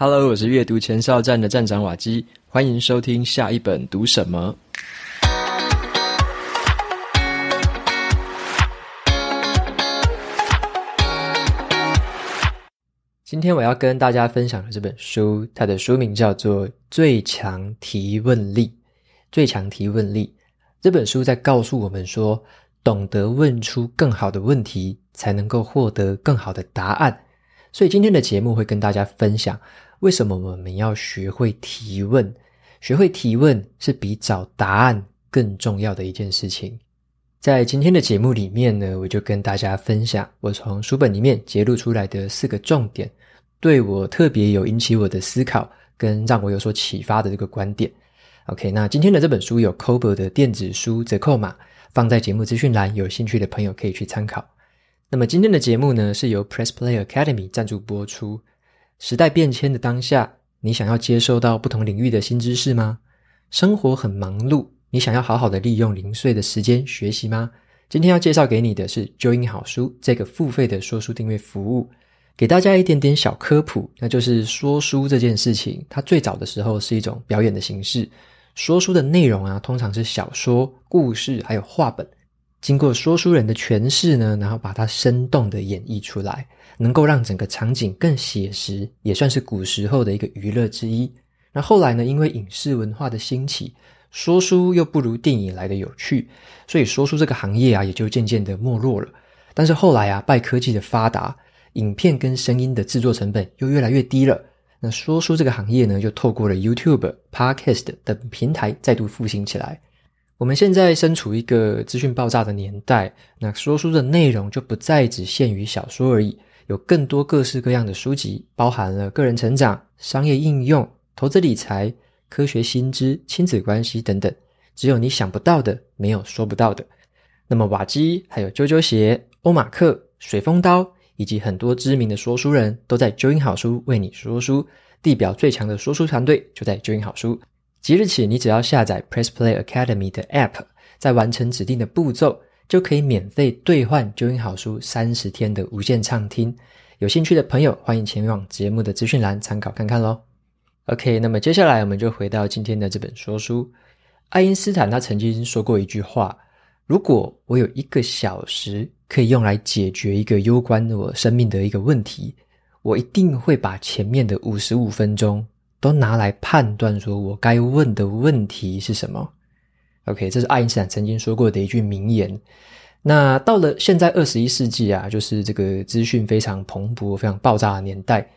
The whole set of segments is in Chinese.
Hello，我是阅读前哨站的站长瓦基，欢迎收听下一本读什么。今天我要跟大家分享的这本书，它的书名叫做《最强提问力》。最强提问力这本书在告诉我们说，懂得问出更好的问题，才能够获得更好的答案。所以今天的节目会跟大家分享。为什么我们要学会提问？学会提问是比找答案更重要的一件事情。在今天的节目里面呢，我就跟大家分享我从书本里面揭露出来的四个重点，对我特别有引起我的思考，跟让我有所启发的这个观点。OK，那今天的这本书有 Kobo 的电子书折扣码，放在节目资讯栏，有兴趣的朋友可以去参考。那么今天的节目呢，是由 Press Play Academy 赞助播出。时代变迁的当下，你想要接受到不同领域的新知识吗？生活很忙碌，你想要好好的利用零碎的时间学习吗？今天要介绍给你的是 Join 好书这个付费的说书订阅服务，给大家一点点小科普，那就是说书这件事情，它最早的时候是一种表演的形式。说书的内容啊，通常是小说、故事还有话本，经过说书人的诠释呢，然后把它生动的演绎出来。能够让整个场景更写实，也算是古时候的一个娱乐之一。那后来呢，因为影视文化的兴起，说书又不如电影来的有趣，所以说书这个行业啊，也就渐渐的没落了。但是后来啊，拜科技的发达，影片跟声音的制作成本又越来越低了。那说书这个行业呢，就透过了 YouTube、Podcast 等平台再度复兴起来。我们现在身处一个资讯爆炸的年代，那说书的内容就不再只限于小说而已。有更多各式各样的书籍，包含了个人成长、商业应用、投资理财、科学新知、亲子关系等等。只有你想不到的，没有说不到的。那么瓦基、还有啾啾鞋、欧马克、水风刀，以及很多知名的说书人都在 Join 好书为你说书。地表最强的说书团队就在 Join 好书。即日起，你只要下载 Press Play Academy 的 App，再完成指定的步骤。就可以免费兑换 Join 好书三十天的无限畅听，有兴趣的朋友欢迎前往节目的资讯栏参考看看喽。OK，那么接下来我们就回到今天的这本说书。爱因斯坦他曾经说过一句话：如果我有一个小时可以用来解决一个攸关我生命的一个问题，我一定会把前面的五十五分钟都拿来判断说我该问的问题是什么。OK，这是爱因斯坦曾经说过的一句名言。那到了现在二十一世纪啊，就是这个资讯非常蓬勃、非常爆炸的年代，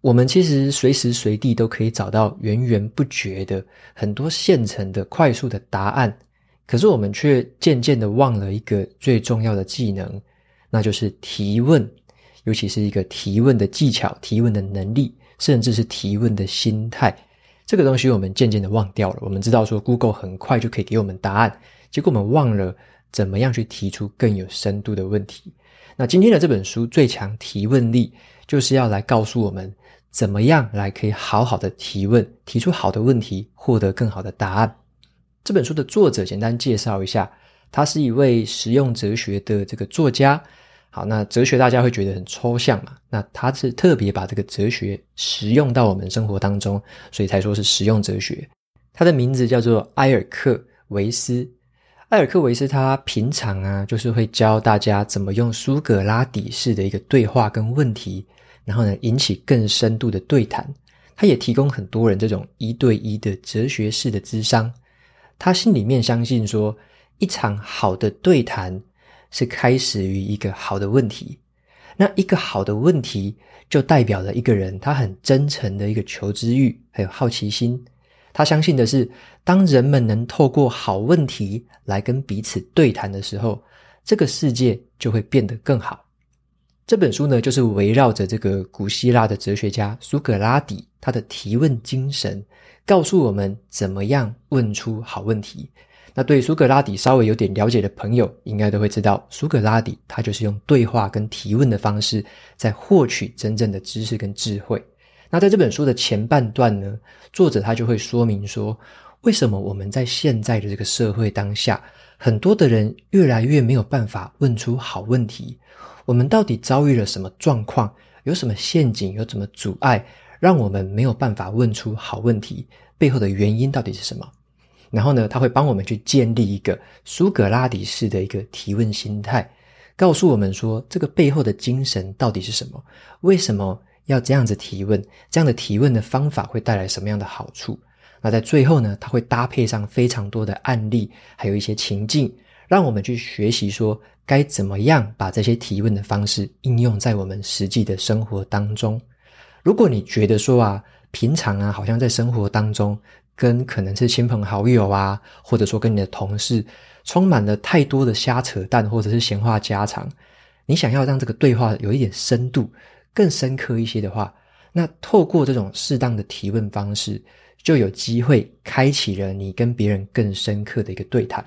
我们其实随时随地都可以找到源源不绝的很多现成的、快速的答案。可是我们却渐渐的忘了一个最重要的技能，那就是提问，尤其是一个提问的技巧、提问的能力，甚至是提问的心态。这个东西我们渐渐的忘掉了。我们知道说 Google 很快就可以给我们答案，结果我们忘了怎么样去提出更有深度的问题。那今天的这本书《最强提问力》就是要来告诉我们，怎么样来可以好好的提问，提出好的问题，获得更好的答案。这本书的作者简单介绍一下，他是一位实用哲学的这个作家。好，那哲学大家会觉得很抽象嘛？那他是特别把这个哲学实用到我们生活当中，所以才说是实用哲学。他的名字叫做埃尔克维斯。埃尔克维斯他平常啊，就是会教大家怎么用苏格拉底式的一个对话跟问题，然后呢，引起更深度的对谈。他也提供很多人这种一对一的哲学式的智商。他心里面相信说，一场好的对谈。是开始于一个好的问题，那一个好的问题就代表了一个人他很真诚的一个求知欲，还有好奇心。他相信的是，当人们能透过好问题来跟彼此对谈的时候，这个世界就会变得更好。这本书呢，就是围绕着这个古希腊的哲学家苏格拉底他的提问精神，告诉我们怎么样问出好问题。那对苏格拉底稍微有点了解的朋友，应该都会知道，苏格拉底他就是用对话跟提问的方式，在获取真正的知识跟智慧。那在这本书的前半段呢，作者他就会说明说，为什么我们在现在的这个社会当下，很多的人越来越没有办法问出好问题。我们到底遭遇了什么状况？有什么陷阱？有什么阻碍？让我们没有办法问出好问题背后的原因到底是什么。然后呢，他会帮我们去建立一个苏格拉底式的一个提问心态，告诉我们说这个背后的精神到底是什么？为什么要这样子提问？这样的提问的方法会带来什么样的好处？那在最后呢，他会搭配上非常多的案例，还有一些情境，让我们去学习说该怎么样把这些提问的方式应用在我们实际的生活当中。如果你觉得说啊，平常啊，好像在生活当中跟可能是亲朋好友啊，或者说跟你的同事，充满了太多的瞎扯淡或者是闲话家常，你想要让这个对话有一点深度、更深刻一些的话，那透过这种适当的提问方式。就有机会开启了你跟别人更深刻的一个对谈。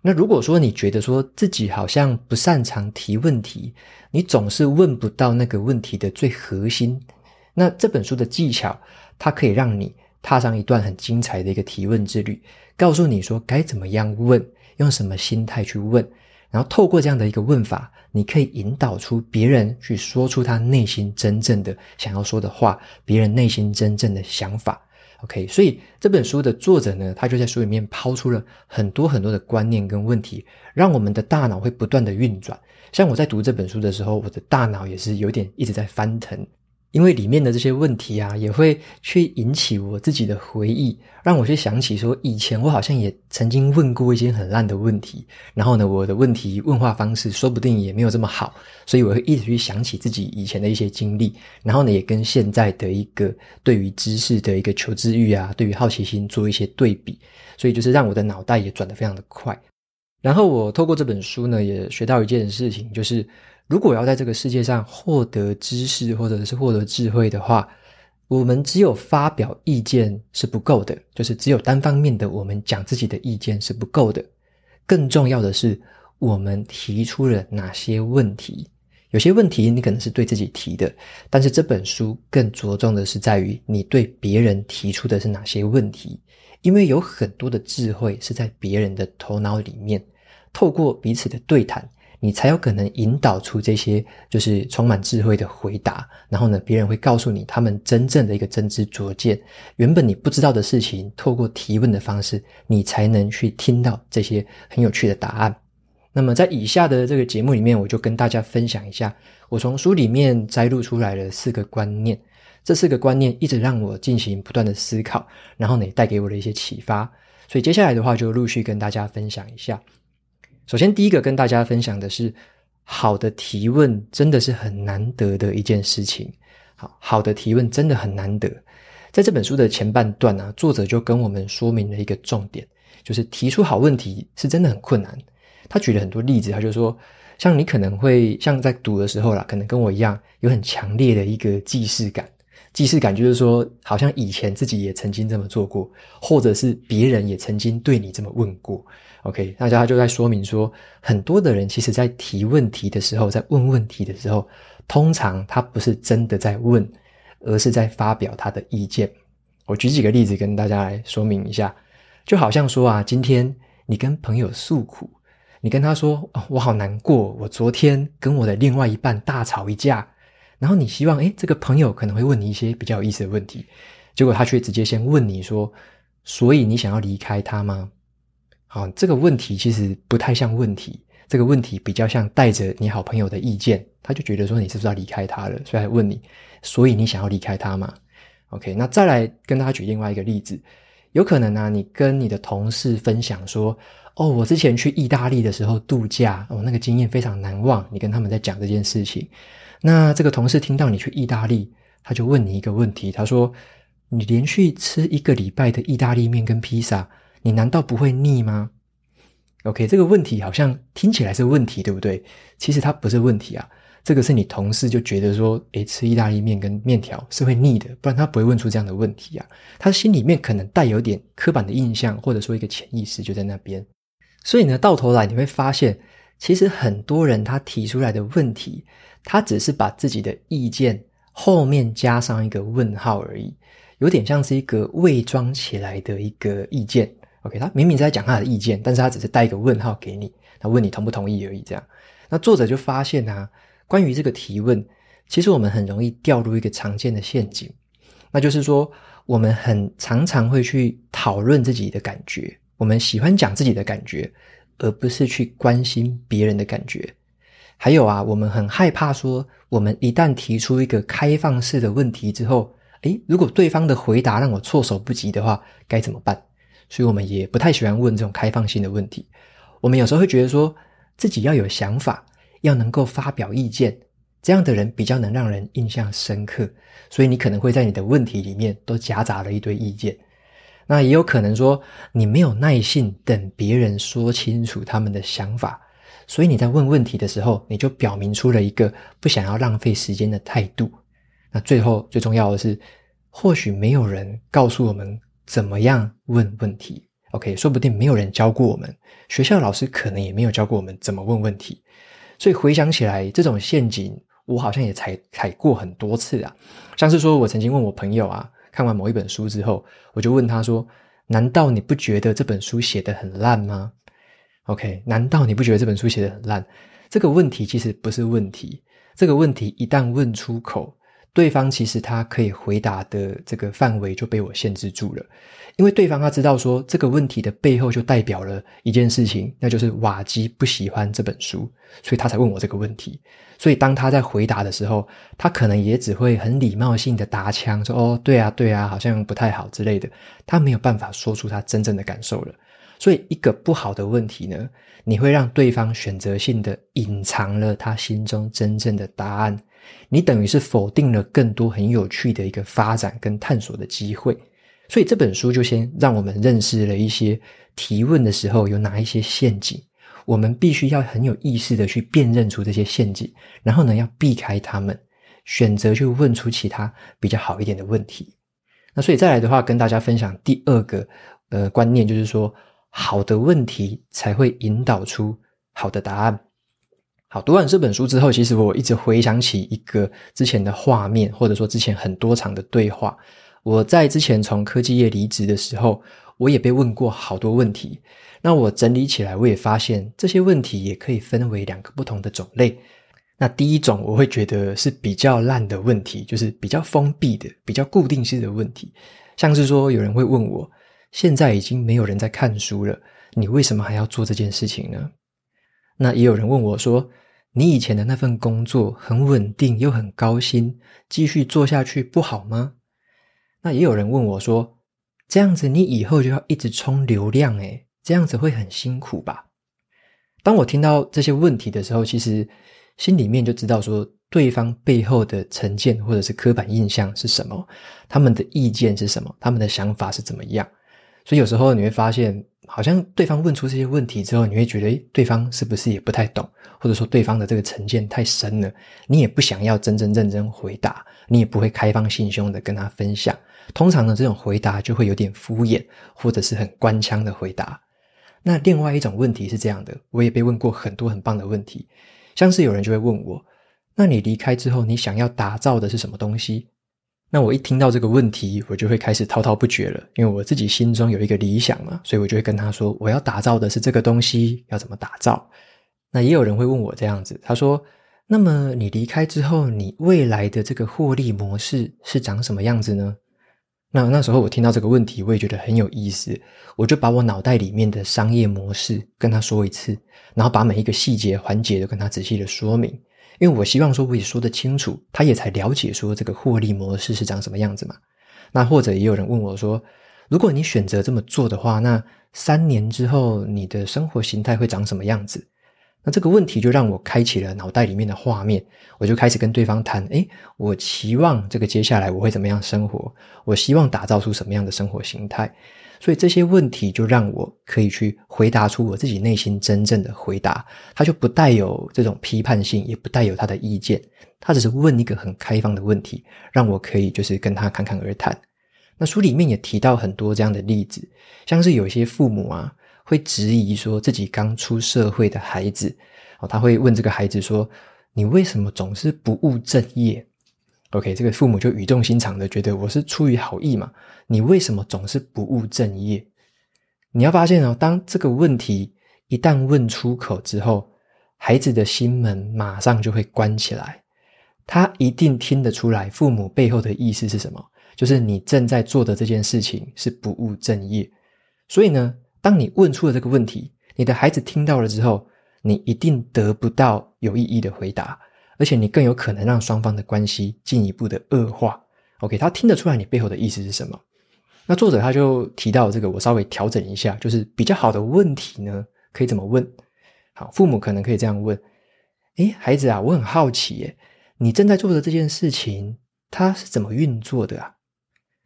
那如果说你觉得说自己好像不擅长提问题，你总是问不到那个问题的最核心，那这本书的技巧，它可以让你踏上一段很精彩的一个提问之旅，告诉你说该怎么样问，用什么心态去问，然后透过这样的一个问法，你可以引导出别人去说出他内心真正的想要说的话，别人内心真正的想法。OK，所以这本书的作者呢，他就在书里面抛出了很多很多的观念跟问题，让我们的大脑会不断的运转。像我在读这本书的时候，我的大脑也是有点一直在翻腾。因为里面的这些问题啊，也会去引起我自己的回忆，让我去想起说，以前我好像也曾经问过一些很烂的问题，然后呢，我的问题问话方式说不定也没有这么好，所以我会一直去想起自己以前的一些经历，然后呢，也跟现在的一个对于知识的一个求知欲啊，对于好奇心做一些对比，所以就是让我的脑袋也转得非常的快。然后我透过这本书呢，也学到一件事情，就是。如果要在这个世界上获得知识或者是获得智慧的话，我们只有发表意见是不够的，就是只有单方面的我们讲自己的意见是不够的。更重要的是，我们提出了哪些问题？有些问题你可能是对自己提的，但是这本书更着重的是在于你对别人提出的是哪些问题，因为有很多的智慧是在别人的头脑里面，透过彼此的对谈。你才有可能引导出这些就是充满智慧的回答，然后呢，别人会告诉你他们真正的一个真知灼见。原本你不知道的事情，透过提问的方式，你才能去听到这些很有趣的答案。那么在以下的这个节目里面，我就跟大家分享一下，我从书里面摘录出来的四个观念。这四个观念一直让我进行不断的思考，然后呢，也带给我的一些启发。所以接下来的话，就陆续跟大家分享一下。首先，第一个跟大家分享的是，好的提问真的是很难得的一件事情。好，好的提问真的很难得。在这本书的前半段呢，作者就跟我们说明了一个重点，就是提出好问题是真的很困难。他举了很多例子，他就说，像你可能会像在读的时候啦，可能跟我一样有很强烈的一个既视感。既视感就是说，好像以前自己也曾经这么做过，或者是别人也曾经对你这么问过。OK，大家就在说明说，很多的人其实在提问题的时候，在问问题的时候，通常他不是真的在问，而是在发表他的意见。我举几个例子跟大家来说明一下，就好像说啊，今天你跟朋友诉苦，你跟他说，哦，我好难过，我昨天跟我的另外一半大吵一架，然后你希望，诶，这个朋友可能会问你一些比较有意思的问题，结果他却直接先问你说，所以你想要离开他吗？啊，这个问题其实不太像问题，这个问题比较像带着你好朋友的意见，他就觉得说你是不是要离开他了，所以还问你，所以你想要离开他吗？OK，那再来跟大家举另外一个例子，有可能呢、啊，你跟你的同事分享说，哦，我之前去意大利的时候度假，哦，那个经验非常难忘，你跟他们在讲这件事情，那这个同事听到你去意大利，他就问你一个问题，他说，你连续吃一个礼拜的意大利面跟披萨。你难道不会腻吗？OK，这个问题好像听起来是问题，对不对？其实它不是问题啊，这个是你同事就觉得说，诶，吃意大利面跟面条是会腻的，不然他不会问出这样的问题啊。他心里面可能带有点刻板的印象，或者说一个潜意识就在那边。所以呢，到头来你会发现，其实很多人他提出来的问题，他只是把自己的意见后面加上一个问号而已，有点像是一个伪装起来的一个意见。OK，他明明在讲他的意见，但是他只是带一个问号给你，他问你同不同意而已。这样，那作者就发现啊，关于这个提问，其实我们很容易掉入一个常见的陷阱，那就是说，我们很常常会去讨论自己的感觉，我们喜欢讲自己的感觉，而不是去关心别人的感觉。还有啊，我们很害怕说，我们一旦提出一个开放式的问题之后，诶，如果对方的回答让我措手不及的话，该怎么办？所以我们也不太喜欢问这种开放性的问题。我们有时候会觉得说，自己要有想法，要能够发表意见，这样的人比较能让人印象深刻。所以你可能会在你的问题里面都夹杂了一堆意见。那也有可能说，你没有耐性等别人说清楚他们的想法。所以你在问问题的时候，你就表明出了一个不想要浪费时间的态度。那最后最重要的是，或许没有人告诉我们怎么样问问题。OK，说不定没有人教过我们，学校老师可能也没有教过我们怎么问问题。所以回想起来，这种陷阱我好像也踩踩过很多次啊。像是说我曾经问我朋友啊，看完某一本书之后，我就问他说：“难道你不觉得这本书写得很烂吗？” OK，难道你不觉得这本书写得很烂？这个问题其实不是问题。这个问题一旦问出口，对方其实他可以回答的这个范围就被我限制住了。因为对方他知道说这个问题的背后就代表了一件事情，那就是瓦基不喜欢这本书，所以他才问我这个问题。所以当他在回答的时候，他可能也只会很礼貌性的答腔说：“哦，对啊，对啊，好像不太好之类的。”他没有办法说出他真正的感受了。所以，一个不好的问题呢，你会让对方选择性的隐藏了他心中真正的答案，你等于是否定了更多很有趣的一个发展跟探索的机会。所以这本书就先让我们认识了一些提问的时候有哪一些陷阱，我们必须要很有意识的去辨认出这些陷阱，然后呢，要避开他们，选择去问出其他比较好一点的问题。那所以再来的话，跟大家分享第二个呃观念，就是说。好的问题才会引导出好的答案。好，读完这本书之后，其实我一直回想起一个之前的画面，或者说之前很多场的对话。我在之前从科技业离职的时候，我也被问过好多问题。那我整理起来，我也发现这些问题也可以分为两个不同的种类。那第一种，我会觉得是比较烂的问题，就是比较封闭的、比较固定式的问题，像是说有人会问我。现在已经没有人在看书了，你为什么还要做这件事情呢？那也有人问我说：“你以前的那份工作很稳定又很高薪，继续做下去不好吗？”那也有人问我说：“这样子你以后就要一直冲流量，诶，这样子会很辛苦吧？”当我听到这些问题的时候，其实心里面就知道说，对方背后的成见或者是刻板印象是什么，他们的意见是什么，他们的想法是怎么样。所以有时候你会发现，好像对方问出这些问题之后，你会觉得，诶，对方是不是也不太懂，或者说对方的这个成见太深了，你也不想要真真正正回答，你也不会开放心胸的跟他分享。通常呢，这种回答就会有点敷衍，或者是很官腔的回答。那另外一种问题是这样的，我也被问过很多很棒的问题，像是有人就会问我，那你离开之后，你想要打造的是什么东西？那我一听到这个问题，我就会开始滔滔不绝了，因为我自己心中有一个理想嘛，所以我就会跟他说，我要打造的是这个东西，要怎么打造？那也有人会问我这样子，他说：“那么你离开之后，你未来的这个获利模式是长什么样子呢？”那那时候我听到这个问题，我也觉得很有意思，我就把我脑袋里面的商业模式跟他说一次，然后把每一个细节环节都跟他仔细的说明。因为我希望说我也说得清楚，他也才了解说这个获利模式是长什么样子嘛。那或者也有人问我说，如果你选择这么做的话，那三年之后你的生活形态会长什么样子？那这个问题就让我开启了脑袋里面的画面，我就开始跟对方谈，诶，我期望这个接下来我会怎么样生活？我希望打造出什么样的生活形态？所以这些问题就让我可以去回答出我自己内心真正的回答，它就不带有这种批判性，也不带有他的意见，他只是问一个很开放的问题，让我可以就是跟他侃侃而谈。那书里面也提到很多这样的例子，像是有些父母啊会质疑说自己刚出社会的孩子，哦，他会问这个孩子说：“你为什么总是不务正业？” OK，这个父母就语重心长的觉得我是出于好意嘛，你为什么总是不务正业？你要发现哦，当这个问题一旦问出口之后，孩子的心门马上就会关起来，他一定听得出来父母背后的意思是什么，就是你正在做的这件事情是不务正业。所以呢，当你问出了这个问题，你的孩子听到了之后，你一定得不到有意义的回答，而且你更有可能让双方的关系进一步的恶化。OK，他听得出来你背后的意思是什么？那作者他就提到这个，我稍微调整一下，就是比较好的问题呢，可以怎么问？好，父母可能可以这样问：诶，孩子啊，我很好奇，诶，你正在做的这件事情，它是怎么运作的啊？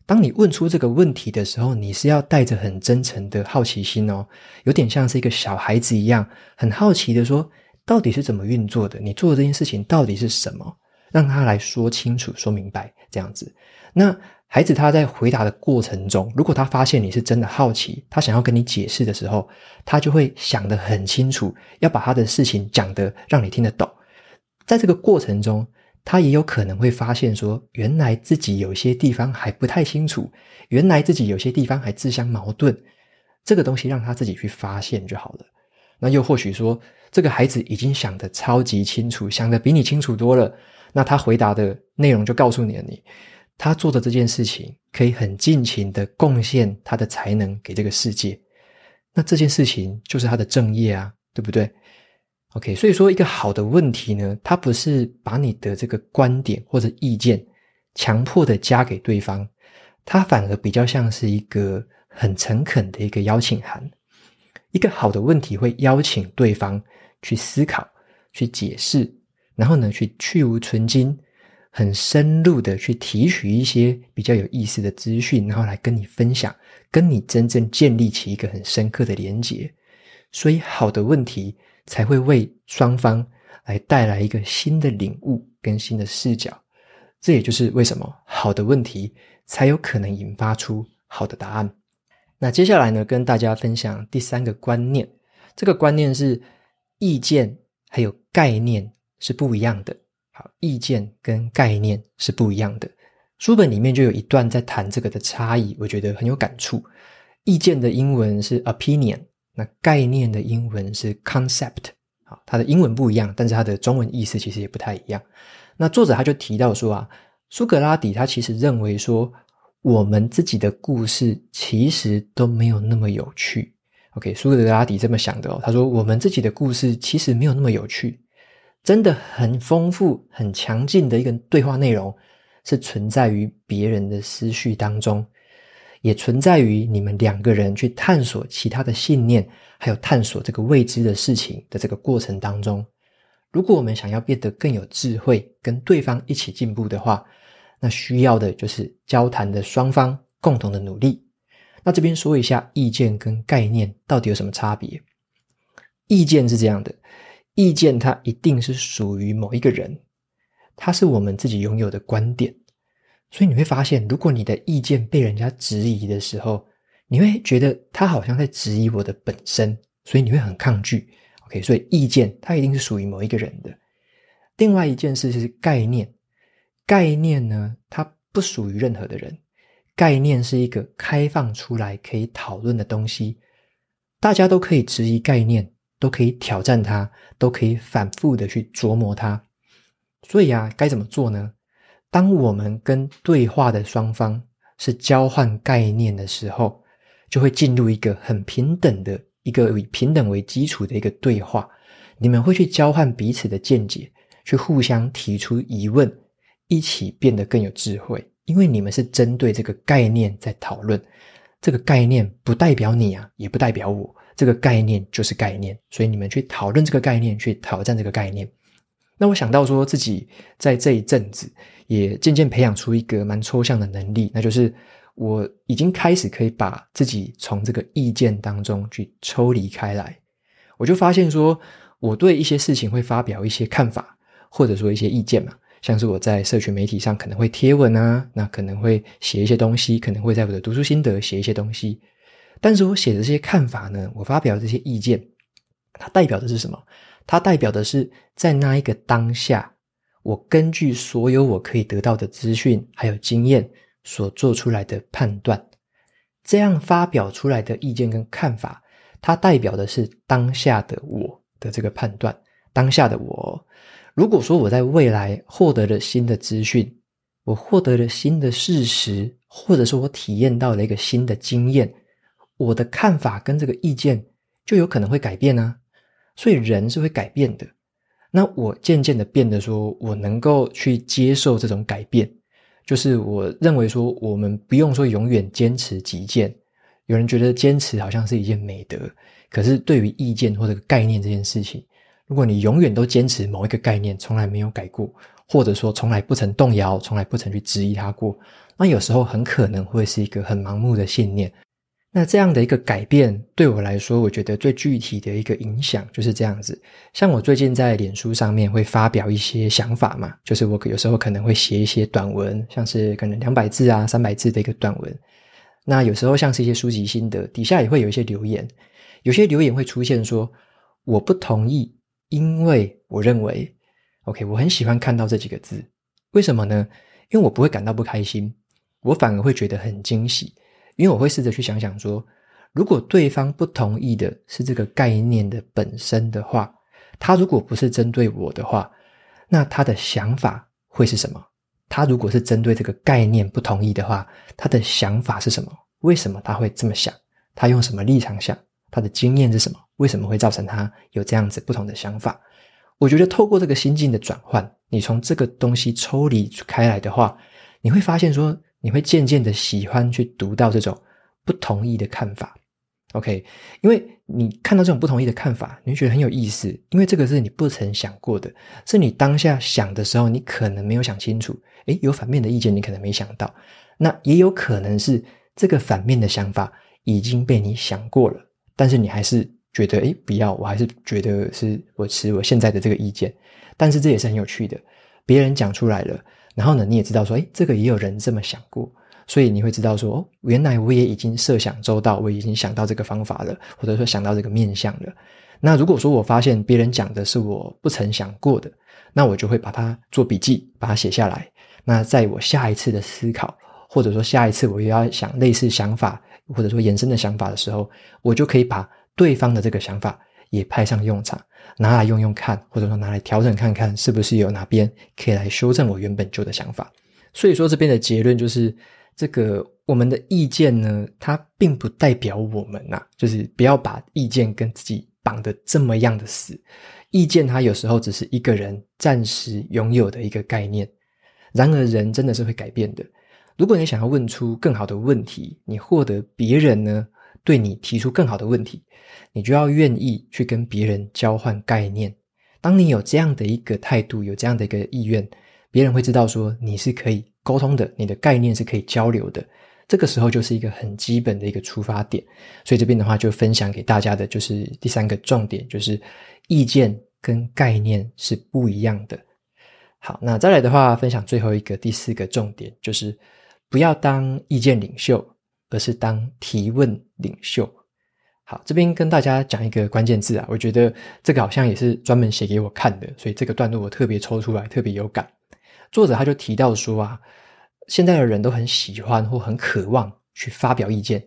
当你问出这个问题的时候，你是要带着很真诚的好奇心哦，有点像是一个小孩子一样，很好奇的说，到底是怎么运作的？你做的这件事情到底是什么？让他来说清楚、说明白，这样子。那孩子他在回答的过程中，如果他发现你是真的好奇，他想要跟你解释的时候，他就会想得很清楚，要把他的事情讲得让你听得懂。在这个过程中，他也有可能会发现说，原来自己有些地方还不太清楚，原来自己有些地方还自相矛盾。这个东西让他自己去发现就好了。那又或许说，这个孩子已经想得超级清楚，想得比你清楚多了。那他回答的内容就告诉你了，你他做的这件事情可以很尽情的贡献他的才能给这个世界。那这件事情就是他的正业啊，对不对？OK，所以说一个好的问题呢，它不是把你的这个观点或者意见强迫的加给对方，它反而比较像是一个很诚恳的一个邀请函。一个好的问题会邀请对方去思考、去解释，然后呢，去去芜存菁，很深入的去提取一些比较有意思的资讯，然后来跟你分享，跟你真正建立起一个很深刻的连结。所以，好的问题。才会为双方来带来一个新的领悟跟新的视角，这也就是为什么好的问题才有可能引发出好的答案。那接下来呢，跟大家分享第三个观念，这个观念是意见还有概念是不一样的。好，意见跟概念是不一样的。书本里面就有一段在谈这个的差异，我觉得很有感触。意见的英文是 opinion。那概念的英文是 concept，好，它的英文不一样，但是它的中文意思其实也不太一样。那作者他就提到说啊，苏格拉底他其实认为说，我们自己的故事其实都没有那么有趣。OK，苏格拉底这么想的哦，他说我们自己的故事其实没有那么有趣，真的很丰富、很强劲的一个对话内容是存在于别人的思绪当中。也存在于你们两个人去探索其他的信念，还有探索这个未知的事情的这个过程当中。如果我们想要变得更有智慧，跟对方一起进步的话，那需要的就是交谈的双方共同的努力。那这边说一下意见跟概念到底有什么差别？意见是这样的，意见它一定是属于某一个人，它是我们自己拥有的观点。所以你会发现，如果你的意见被人家质疑的时候，你会觉得他好像在质疑我的本身，所以你会很抗拒。OK，所以意见它一定是属于某一个人的。另外一件事是概念，概念呢，它不属于任何的人，概念是一个开放出来可以讨论的东西，大家都可以质疑概念，都可以挑战它，都可以反复的去琢磨它。所以啊，该怎么做呢？当我们跟对话的双方是交换概念的时候，就会进入一个很平等的一个以平等为基础的一个对话。你们会去交换彼此的见解，去互相提出疑问，一起变得更有智慧。因为你们是针对这个概念在讨论，这个概念不代表你啊，也不代表我，这个概念就是概念。所以你们去讨论这个概念，去挑战这个概念。那我想到说自己在这一阵子也渐渐培养出一个蛮抽象的能力，那就是我已经开始可以把自己从这个意见当中去抽离开来。我就发现说，我对一些事情会发表一些看法，或者说一些意见嘛，像是我在社群媒体上可能会贴文啊，那可能会写一些东西，可能会在我的读书心得写一些东西。但是我写的这些看法呢，我发表这些意见，它代表的是什么？它代表的是，在那一个当下，我根据所有我可以得到的资讯还有经验所做出来的判断，这样发表出来的意见跟看法，它代表的是当下的我的这个判断。当下的我，如果说我在未来获得了新的资讯，我获得了新的事实，或者说我体验到了一个新的经验，我的看法跟这个意见就有可能会改变啊。所以人是会改变的。那我渐渐的变得说，我能够去接受这种改变，就是我认为说，我们不用说永远坚持己见。有人觉得坚持好像是一件美德，可是对于意见或者概念这件事情，如果你永远都坚持某一个概念，从来没有改过，或者说从来不曾动摇，从来不曾去质疑它过，那有时候很可能会是一个很盲目的信念。那这样的一个改变，对我来说，我觉得最具体的一个影响就是这样子。像我最近在脸书上面会发表一些想法嘛，就是我有时候可能会写一些短文，像是可能两百字啊、三百字的一个短文。那有时候像是一些书籍心得，底下也会有一些留言，有些留言会出现说我不同意，因为我认为，OK，我很喜欢看到这几个字，为什么呢？因为我不会感到不开心，我反而会觉得很惊喜。因为我会试着去想想说，如果对方不同意的是这个概念的本身的话，他如果不是针对我的话，那他的想法会是什么？他如果是针对这个概念不同意的话，他的想法是什么？为什么他会这么想？他用什么立场想？他的经验是什么？为什么会造成他有这样子不同的想法？我觉得透过这个心境的转换，你从这个东西抽离开来的话，你会发现说。你会渐渐的喜欢去读到这种不同意的看法，OK？因为你看到这种不同意的看法，你会觉得很有意思，因为这个是你不曾想过的，是你当下想的时候，你可能没有想清楚。诶，有反面的意见，你可能没想到，那也有可能是这个反面的想法已经被你想过了，但是你还是觉得，哎，不要，我还是觉得是我持我现在的这个意见。但是这也是很有趣的，别人讲出来了。然后呢，你也知道说，哎，这个也有人这么想过，所以你会知道说，哦，原来我也已经设想周到，我已经想到这个方法了，或者说想到这个面向了。那如果说我发现别人讲的是我不曾想过的，那我就会把它做笔记，把它写下来。那在我下一次的思考，或者说下一次我又要想类似想法，或者说延伸的想法的时候，我就可以把对方的这个想法也派上用场。拿来用用看，或者说拿来调整看看，是不是有哪边可以来修正我原本就的想法。所以说这边的结论就是，这个我们的意见呢，它并不代表我们呐、就是不要把意见跟自己绑得这么样的死。意见它有时候只是一个人暂时拥有的一个概念，然而人真的是会改变的。如果你想要问出更好的问题，你获得别人呢，对你提出更好的问题，你就要愿意去跟别人交换概念。当你有这样的一个态度，有这样的一个意愿，别人会知道说你是可以沟通的，你的概念是可以交流的。这个时候就是一个很基本的一个出发点。所以这边的话就分享给大家的就是第三个重点，就是意见跟概念是不一样的。好，那再来的话，分享最后一个第四个重点，就是不要当意见领袖。而是当提问领袖。好，这边跟大家讲一个关键字啊，我觉得这个好像也是专门写给我看的，所以这个段落我特别抽出来，特别有感。作者他就提到说啊，现在的人都很喜欢或很渴望去发表意见，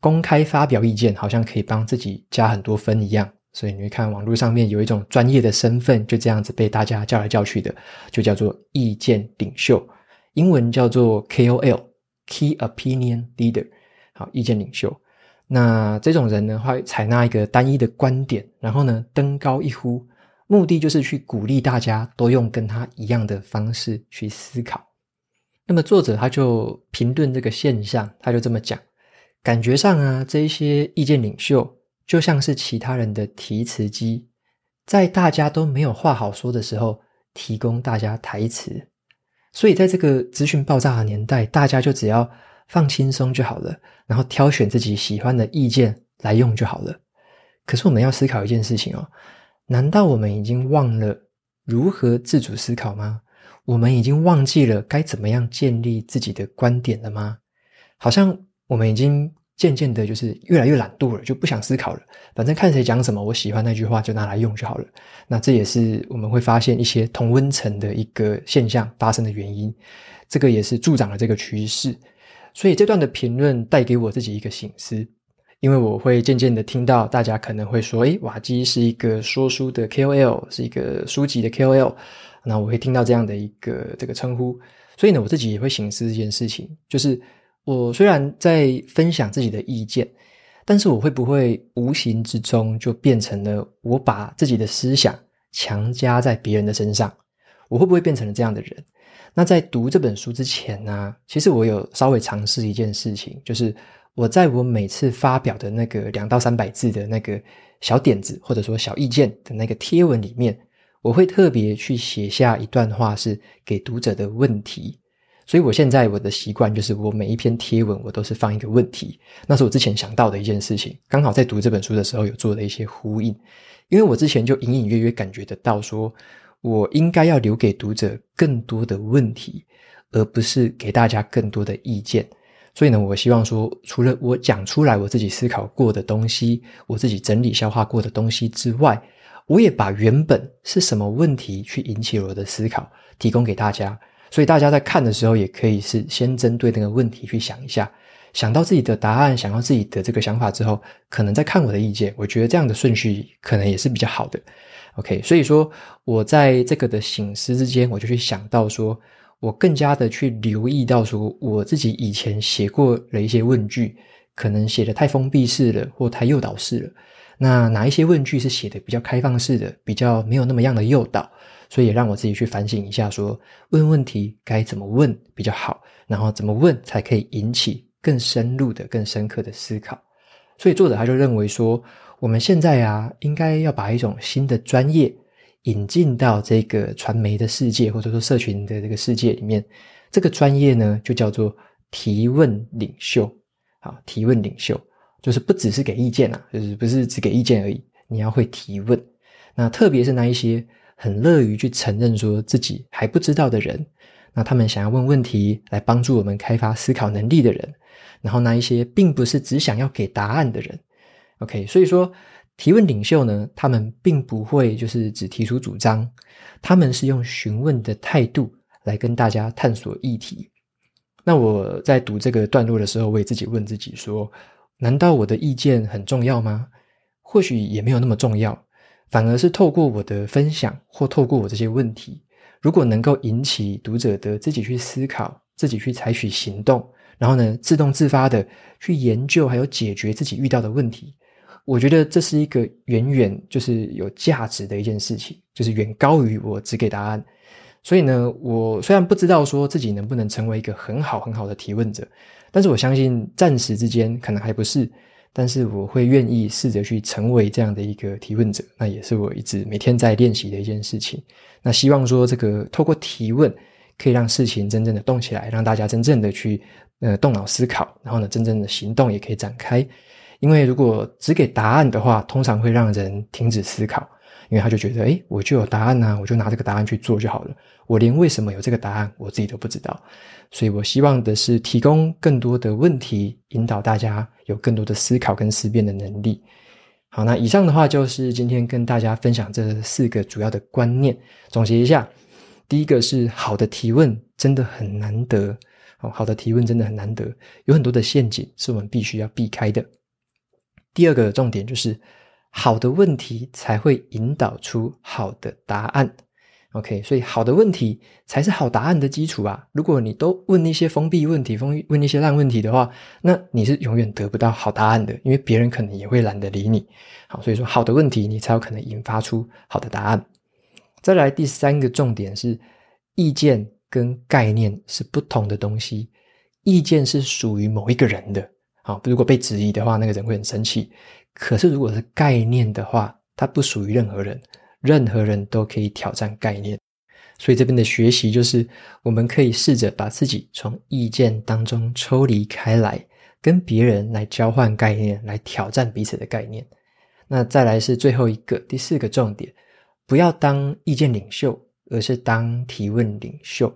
公开发表意见好像可以帮自己加很多分一样。所以你会看网络上面有一种专业的身份，就这样子被大家叫来叫去的，就叫做意见领袖，英文叫做 KOL，Key Opinion Leader。好，意见领袖，那这种人呢，会采纳一个单一的观点，然后呢，登高一呼，目的就是去鼓励大家都用跟他一样的方式去思考。那么作者他就评论这个现象，他就这么讲：感觉上啊，这一些意见领袖就像是其他人的提词机，在大家都没有话好说的时候，提供大家台词。所以在这个资讯爆炸的年代，大家就只要。放轻松就好了，然后挑选自己喜欢的意见来用就好了。可是我们要思考一件事情哦，难道我们已经忘了如何自主思考吗？我们已经忘记了该怎么样建立自己的观点了吗？好像我们已经渐渐的，就是越来越懒惰了，就不想思考了。反正看谁讲什么，我喜欢那句话就拿来用就好了。那这也是我们会发现一些同温层的一个现象发生的原因。这个也是助长了这个趋势。所以这段的评论带给我自己一个醒思，因为我会渐渐的听到大家可能会说，诶，瓦基是一个说书的 KOL，是一个书籍的 KOL，那我会听到这样的一个这个称呼，所以呢，我自己也会醒思这件事情，就是我虽然在分享自己的意见，但是我会不会无形之中就变成了我把自己的思想强加在别人的身上？我会不会变成了这样的人？那在读这本书之前呢，其实我有稍微尝试一件事情，就是我在我每次发表的那个两到三百字的那个小点子或者说小意见的那个贴文里面，我会特别去写下一段话是给读者的问题。所以我现在我的习惯就是，我每一篇贴文我都是放一个问题，那是我之前想到的一件事情，刚好在读这本书的时候有做了一些呼应，因为我之前就隐隐约约感觉得到说，我应该要留给读者更多的问题，而不是给大家更多的意见。所以呢，我希望说，除了我讲出来我自己思考过的东西，我自己整理消化过的东西之外，我也把原本是什么问题去引起我的思考提供给大家。所以大家在看的时候，也可以是先针对那个问题去想一下，想到自己的答案，想到自己的这个想法之后，可能再看我的意见。我觉得这样的顺序可能也是比较好的。OK，所以说我在这个的醒思之间，我就去想到说，我更加的去留意到说，我自己以前写过的一些问句，可能写得太封闭式了，或太诱导式了。那哪一些问句是写的比较开放式的，比较没有那么样的诱导？所以也让我自己去反省一下说，问问题该怎么问比较好，然后怎么问才可以引起更深入的、更深刻的思考。所以作者他就认为说，我们现在啊，应该要把一种新的专业引进到这个传媒的世界，或者说社群的这个世界里面。这个专业呢，就叫做提问领袖。啊，提问领袖就是不只是给意见啊，就是不是只给意见而已，你要会提问。那特别是那一些。很乐于去承认说自己还不知道的人，那他们想要问问题来帮助我们开发思考能力的人，然后那一些并不是只想要给答案的人，OK，所以说提问领袖呢，他们并不会就是只提出主张，他们是用询问的态度来跟大家探索议题。那我在读这个段落的时候，我也自己问自己说，难道我的意见很重要吗？或许也没有那么重要。反而是透过我的分享，或透过我这些问题，如果能够引起读者的自己去思考，自己去采取行动，然后呢，自动自发的去研究，还有解决自己遇到的问题，我觉得这是一个远远就是有价值的一件事情，就是远高于我只给答案。所以呢，我虽然不知道说自己能不能成为一个很好很好的提问者，但是我相信暂时之间可能还不是。但是我会愿意试着去成为这样的一个提问者，那也是我一直每天在练习的一件事情。那希望说这个透过提问，可以让事情真正的动起来，让大家真正的去呃动脑思考，然后呢，真正的行动也可以展开。因为如果只给答案的话，通常会让人停止思考。因为他就觉得，诶，我就有答案呐，我就拿这个答案去做就好了。我连为什么有这个答案，我自己都不知道。所以我希望的是提供更多的问题，引导大家有更多的思考跟思辨的能力。好，那以上的话就是今天跟大家分享这四个主要的观念。总结一下，第一个是好的提问真的很难得，哦，好的提问真的很难得，有很多的陷阱是我们必须要避开的。第二个重点就是。好的问题才会引导出好的答案，OK，所以好的问题才是好答案的基础啊！如果你都问那些封闭问题、封问那些烂问题的话，那你是永远得不到好答案的，因为别人可能也会懒得理你。好，所以说好的问题你才有可能引发出好的答案。再来第三个重点是，意见跟概念是不同的东西，意见是属于某一个人的。好，如果被质疑的话，那个人会很生气。可是，如果是概念的话，它不属于任何人，任何人都可以挑战概念。所以这边的学习就是，我们可以试着把自己从意见当中抽离开来，跟别人来交换概念，来挑战彼此的概念。那再来是最后一个，第四个重点，不要当意见领袖，而是当提问领袖。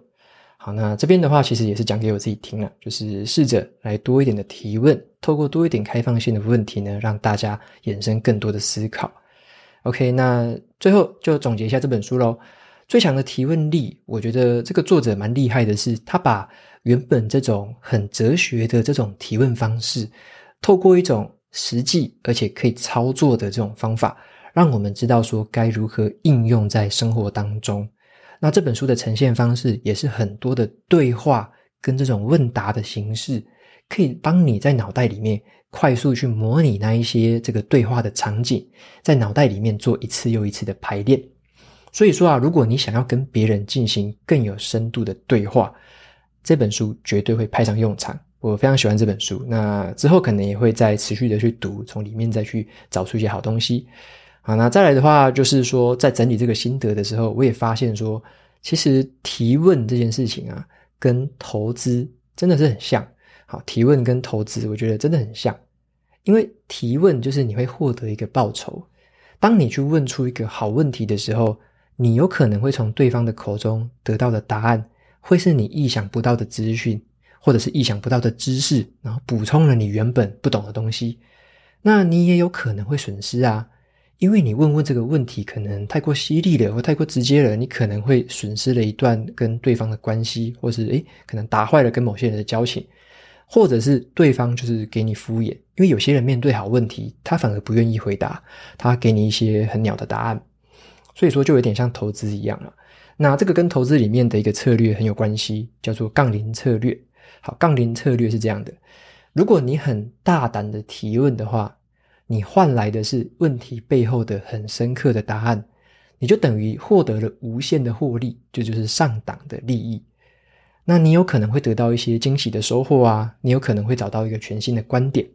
好，那这边的话，其实也是讲给我自己听了，就是试着来多一点的提问，透过多一点开放性的问题呢，让大家衍生更多的思考。OK，那最后就总结一下这本书喽。最强的提问力，我觉得这个作者蛮厉害的是，他把原本这种很哲学的这种提问方式，透过一种实际而且可以操作的这种方法，让我们知道说该如何应用在生活当中。那这本书的呈现方式也是很多的对话跟这种问答的形式，可以帮你在脑袋里面快速去模拟那一些这个对话的场景，在脑袋里面做一次又一次的排练。所以说啊，如果你想要跟别人进行更有深度的对话，这本书绝对会派上用场。我非常喜欢这本书，那之后可能也会再持续的去读，从里面再去找出一些好东西。好，那再来的话，就是说在整理这个心得的时候，我也发现说，其实提问这件事情啊，跟投资真的是很像。好，提问跟投资，我觉得真的很像，因为提问就是你会获得一个报酬。当你去问出一个好问题的时候，你有可能会从对方的口中得到的答案，会是你意想不到的资讯。或者是意想不到的知识，然后补充了你原本不懂的东西，那你也有可能会损失啊，因为你问问这个问题可能太过犀利了，或太过直接了，你可能会损失了一段跟对方的关系，或是诶可能打坏了跟某些人的交情，或者是对方就是给你敷衍，因为有些人面对好问题，他反而不愿意回答，他给你一些很鸟的答案，所以说就有点像投资一样了。那这个跟投资里面的一个策略很有关系，叫做杠铃策略。好，杠铃策略是这样的：如果你很大胆的提问的话，你换来的是问题背后的很深刻的答案，你就等于获得了无限的获利，就就是上档的利益。那你有可能会得到一些惊喜的收获啊，你有可能会找到一个全新的观点。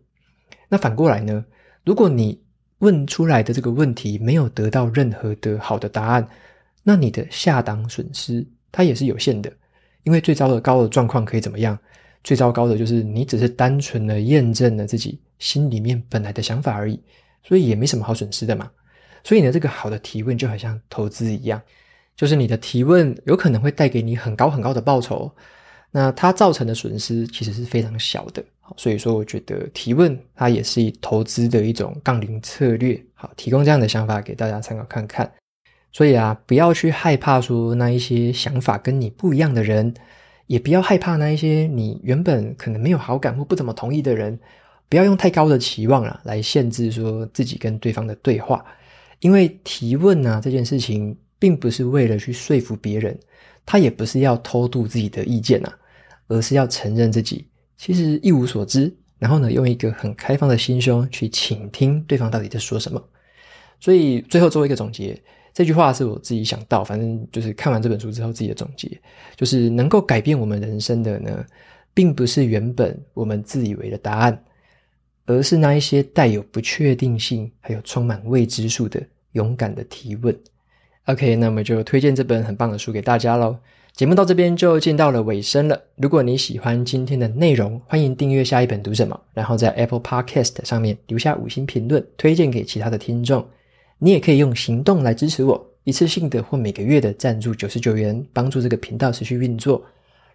那反过来呢？如果你问出来的这个问题没有得到任何的好的答案，那你的下档损失它也是有限的。因为最糟的高的状况可以怎么样？最糟糕的就是你只是单纯的验证了自己心里面本来的想法而已，所以也没什么好损失的嘛。所以呢，这个好的提问就好像投资一样，就是你的提问有可能会带给你很高很高的报酬，那它造成的损失其实是非常小的。所以说我觉得提问它也是以投资的一种杠铃策略。好，提供这样的想法给大家参考看看。所以啊，不要去害怕说那一些想法跟你不一样的人，也不要害怕那一些你原本可能没有好感或不怎么同意的人，不要用太高的期望啊来限制说自己跟对方的对话，因为提问啊这件事情并不是为了去说服别人，他也不是要偷渡自己的意见啊，而是要承认自己其实一无所知，然后呢，用一个很开放的心胸去倾听对方到底在说什么。所以最后做一个总结。这句话是我自己想到，反正就是看完这本书之后自己的总结，就是能够改变我们人生的呢，并不是原本我们自以为的答案，而是那一些带有不确定性还有充满未知数的勇敢的提问。OK，那么就推荐这本很棒的书给大家喽。节目到这边就进到了尾声了。如果你喜欢今天的内容，欢迎订阅下一本读什么，然后在 Apple Podcast 上面留下五星评论，推荐给其他的听众。你也可以用行动来支持我，一次性的或每个月的赞助九十九元，帮助这个频道持续运作。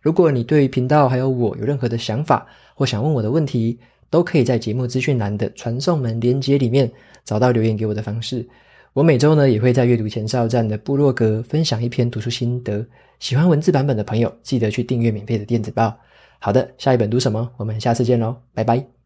如果你对频道还有我有任何的想法或想问我的问题，都可以在节目资讯栏的传送门连接里面找到留言给我的方式。我每周呢也会在阅读前哨站的部落格分享一篇读书心得，喜欢文字版本的朋友记得去订阅免费的电子报。好的，下一本读什么？我们下次见喽，拜拜。